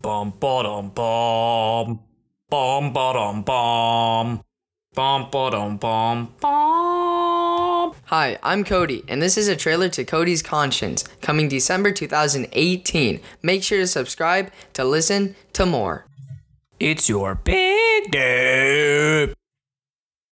Bum ba-dum bum. Bum ba-dum bum. Bum. Hi, I'm Cody, and this is a trailer to Cody's Conscience, coming December 2018. Make sure to subscribe to listen to more. It's your big day.